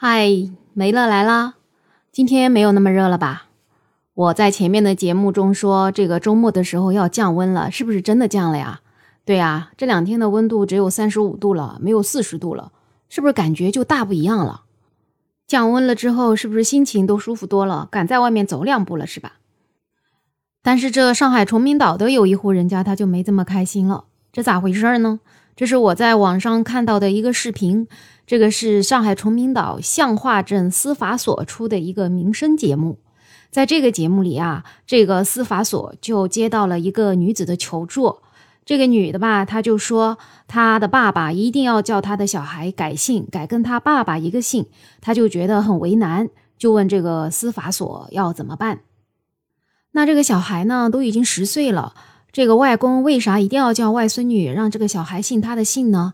嗨，梅乐来啦！今天没有那么热了吧？我在前面的节目中说，这个周末的时候要降温了，是不是真的降了呀？对呀，这两天的温度只有三十五度了，没有四十度了，是不是感觉就大不一样了？降温了之后，是不是心情都舒服多了，敢在外面走两步了，是吧？但是这上海崇明岛的有一户人家，他就没这么开心了，这咋回事呢？这是我在网上看到的一个视频。这个是上海崇明岛向化镇司法所出的一个民生节目，在这个节目里啊，这个司法所就接到了一个女子的求助。这个女的吧，她就说她的爸爸一定要叫她的小孩改姓，改跟她爸爸一个姓，她就觉得很为难，就问这个司法所要怎么办。那这个小孩呢，都已经十岁了，这个外公为啥一定要叫外孙女让这个小孩姓他的姓呢？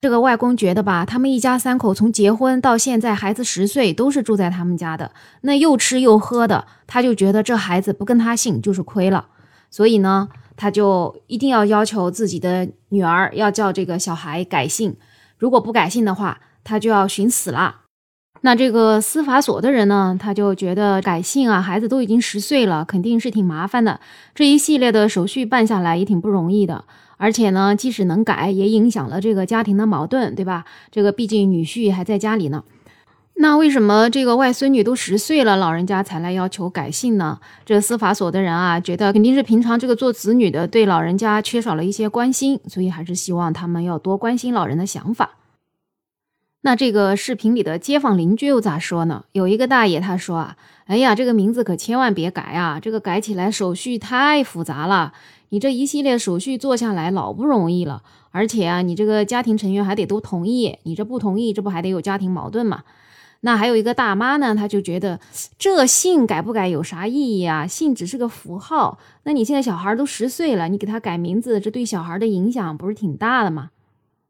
这个外公觉得吧，他们一家三口从结婚到现在，孩子十岁都是住在他们家的，那又吃又喝的，他就觉得这孩子不跟他姓就是亏了，所以呢，他就一定要要求自己的女儿要叫这个小孩改姓，如果不改姓的话，他就要寻死了。那这个司法所的人呢，他就觉得改姓啊，孩子都已经十岁了，肯定是挺麻烦的，这一系列的手续办下来也挺不容易的。而且呢，即使能改，也影响了这个家庭的矛盾，对吧？这个毕竟女婿还在家里呢。那为什么这个外孙女都十岁了，老人家才来要求改姓呢？这司法所的人啊，觉得肯定是平常这个做子女的对老人家缺少了一些关心，所以还是希望他们要多关心老人的想法。那这个视频里的街坊邻居又咋说呢？有一个大爷他说啊，哎呀，这个名字可千万别改啊，这个改起来手续太复杂了。你这一系列手续做下来老不容易了，而且啊，你这个家庭成员还得都同意，你这不同意，这不还得有家庭矛盾吗？那还有一个大妈呢，她就觉得这姓改不改有啥意义啊？姓只是个符号。那你现在小孩都十岁了，你给他改名字，这对小孩的影响不是挺大的吗？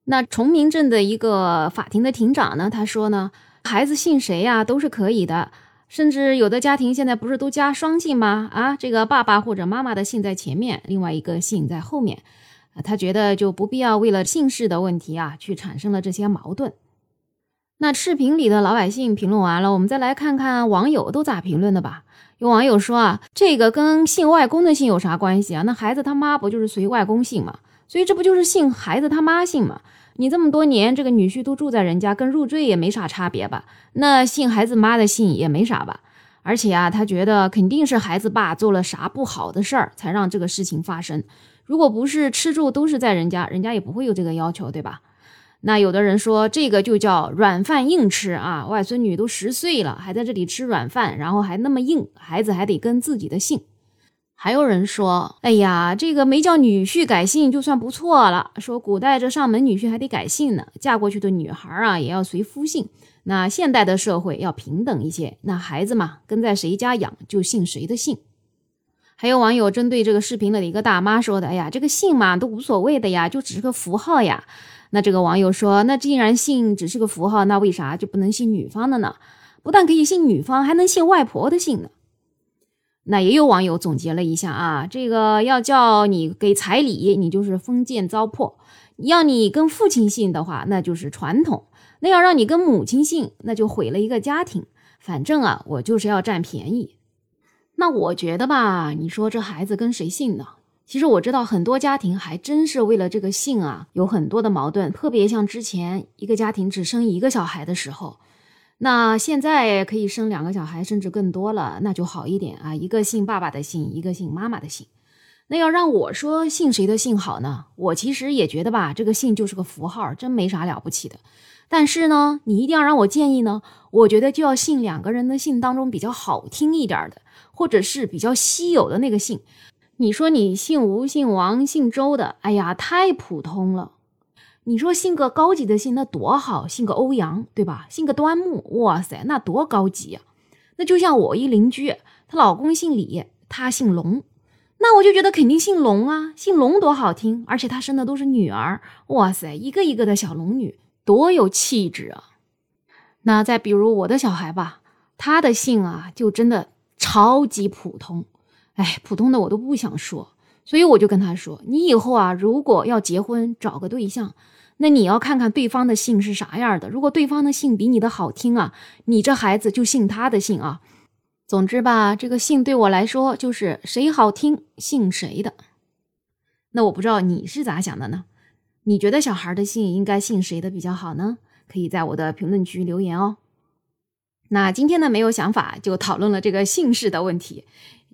那崇明镇的一个法庭的庭长呢，他说呢，孩子姓谁呀都是可以的。甚至有的家庭现在不是都加双姓吗？啊，这个爸爸或者妈妈的姓在前面，另外一个姓在后面，啊，他觉得就不必要为了姓氏的问题啊，去产生了这些矛盾。那视频里的老百姓评论完了，我们再来看看网友都咋评论的吧。有网友说啊，这个跟姓外公的姓有啥关系啊？那孩子他妈不就是随外公姓吗？所以这不就是姓孩子他妈姓吗？你这么多年，这个女婿都住在人家，跟入赘也没啥差别吧？那姓孩子妈的姓也没啥吧？而且啊，他觉得肯定是孩子爸做了啥不好的事儿，才让这个事情发生。如果不是吃住都是在人家，人家也不会有这个要求，对吧？那有的人说，这个就叫软饭硬吃啊！外孙女都十岁了，还在这里吃软饭，然后还那么硬，孩子还得跟自己的姓。还有人说：“哎呀，这个没叫女婿改姓就算不错了。说古代这上门女婿还得改姓呢，嫁过去的女孩啊也要随夫姓。那现代的社会要平等一些，那孩子嘛跟在谁家养就姓谁的姓。”还有网友针对这个视频里的一个大妈说的：“哎呀，这个姓嘛都无所谓的呀，就只是个符号呀。”那这个网友说：“那既然姓只是个符号，那为啥就不能姓女方的呢？不但可以姓女方，还能姓外婆的姓呢？”那也有网友总结了一下啊，这个要叫你给彩礼，你就是封建糟粕；要你跟父亲姓的话，那就是传统；那要让你跟母亲姓，那就毁了一个家庭。反正啊，我就是要占便宜。那我觉得吧，你说这孩子跟谁姓呢？其实我知道很多家庭还真是为了这个姓啊，有很多的矛盾。特别像之前一个家庭只生一个小孩的时候。那现在可以生两个小孩，甚至更多了，那就好一点啊！一个姓爸爸的姓，一个姓妈妈的姓。那要让我说姓谁的姓好呢？我其实也觉得吧，这个姓就是个符号，真没啥了不起的。但是呢，你一定要让我建议呢，我觉得就要姓两个人的姓当中比较好听一点的，或者是比较稀有的那个姓。你说你姓吴、姓王、姓周的，哎呀，太普通了。你说姓个高级的姓那多好，姓个欧阳对吧？姓个端木，哇塞，那多高级呀！那就像我一邻居，她老公姓李，她姓龙，那我就觉得肯定姓龙啊，姓龙多好听，而且她生的都是女儿，哇塞，一个一个的小龙女，多有气质啊！那再比如我的小孩吧，他的姓啊，就真的超级普通，哎，普通的我都不想说，所以我就跟他说，你以后啊，如果要结婚找个对象。那你要看看对方的姓是啥样的。如果对方的姓比你的好听啊，你这孩子就姓他的姓啊。总之吧，这个姓对我来说就是谁好听姓谁的。那我不知道你是咋想的呢？你觉得小孩的姓应该姓谁的比较好呢？可以在我的评论区留言哦。那今天呢，没有想法就讨论了这个姓氏的问题。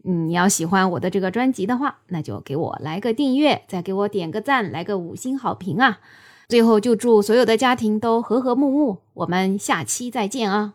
你要喜欢我的这个专辑的话，那就给我来个订阅，再给我点个赞，来个五星好评啊！最后就祝所有的家庭都和和睦睦，我们下期再见啊！